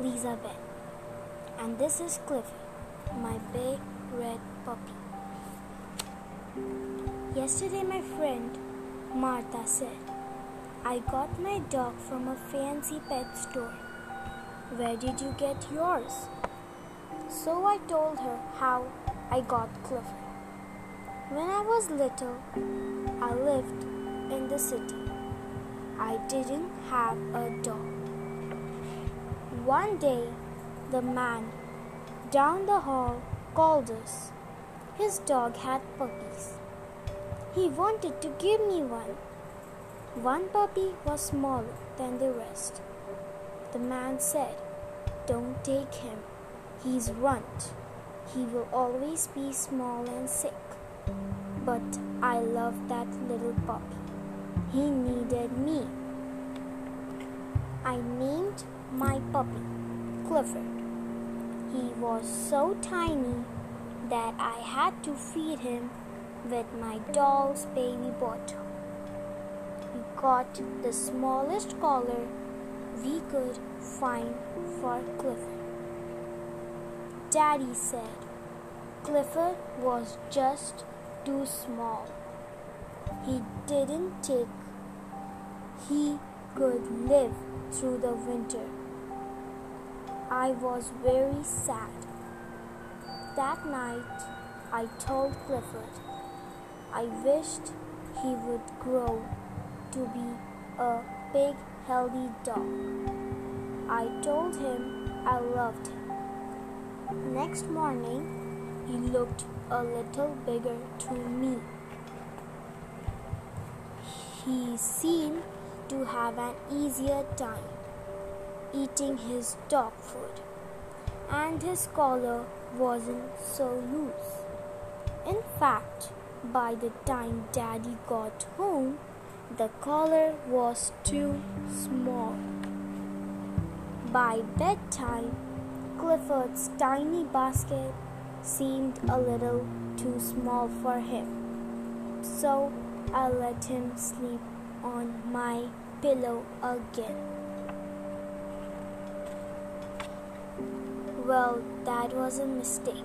Elizabeth, and this is Clifford, my big red puppy. Yesterday, my friend Martha said, I got my dog from a fancy pet store. Where did you get yours? So I told her how I got Clifford. When I was little, I lived in the city. I didn't have a dog. One day, the man down the hall called us. His dog had puppies. He wanted to give me one. One puppy was smaller than the rest. The man said, Don't take him. He's runt. He will always be small and sick. But I loved that little puppy. He needed me. Clifford. He was so tiny that I had to feed him with my doll's baby bottle. We got the smallest collar we could find for Clifford. Daddy said Clifford was just too small. He didn't take he could live through the winter. I was very sad. That night I told Clifford I wished he would grow to be a big healthy dog. I told him I loved him. Next morning, he looked a little bigger to me. He seemed to have an easier time eating his dog food, and his collar wasn't so loose. In fact, by the time Daddy got home, the collar was too small. By bedtime, Clifford's tiny basket seemed a little too small for him. So I let him sleep on my pillow again. Well, that was a mistake.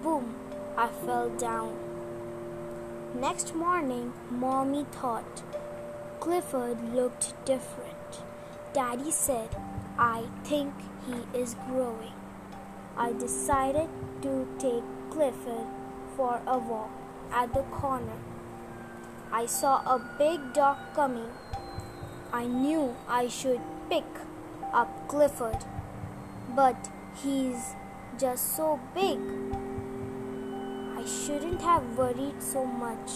Boom, I fell down. Next morning, Mommy thought Clifford looked different. Daddy said, I think he is growing. I decided to take Clifford for a walk at the corner. I saw a big dog coming. I knew I should pick up Clifford, but he's just so big. I shouldn't have worried so much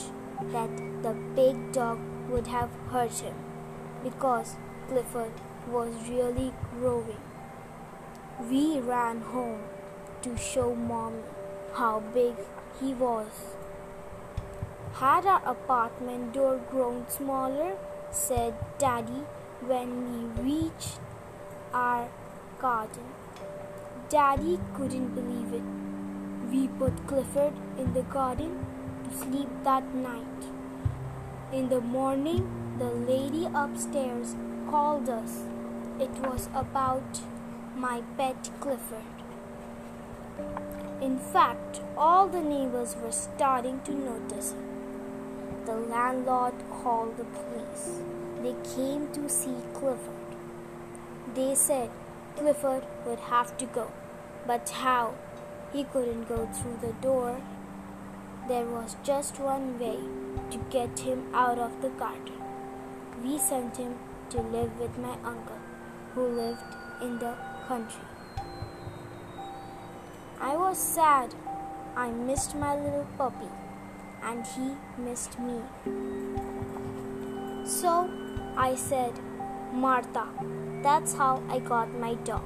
that the big dog would have hurt him because Clifford was really growing. We ran home to show Mommy how big he was. Had our apartment door grown smaller? said Daddy when we reached our garden. Daddy couldn't believe it. We put Clifford in the garden to sleep that night. In the morning, the lady upstairs called us. It was about my pet Clifford. In fact, all the neighbors were starting to notice. The landlord called the police. They came to see Clifford. They said Clifford would have to go. But how? He couldn't go through the door. There was just one way to get him out of the garden. We sent him to live with my uncle, who lived in the country. I was sad. I missed my little puppy, and he missed me. So I said, Martha, that's how I got my dog.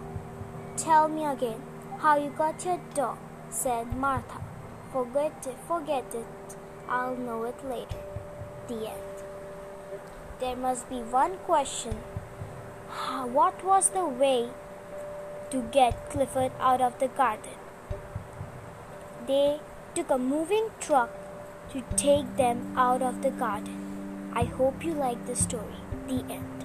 Tell me again how you got your dog, said Martha. Forget it, forget it. I'll know it later. The end. There must be one question. What was the way to get Clifford out of the garden. They took a moving truck to take them out of the garden. I hope you like the story. The end.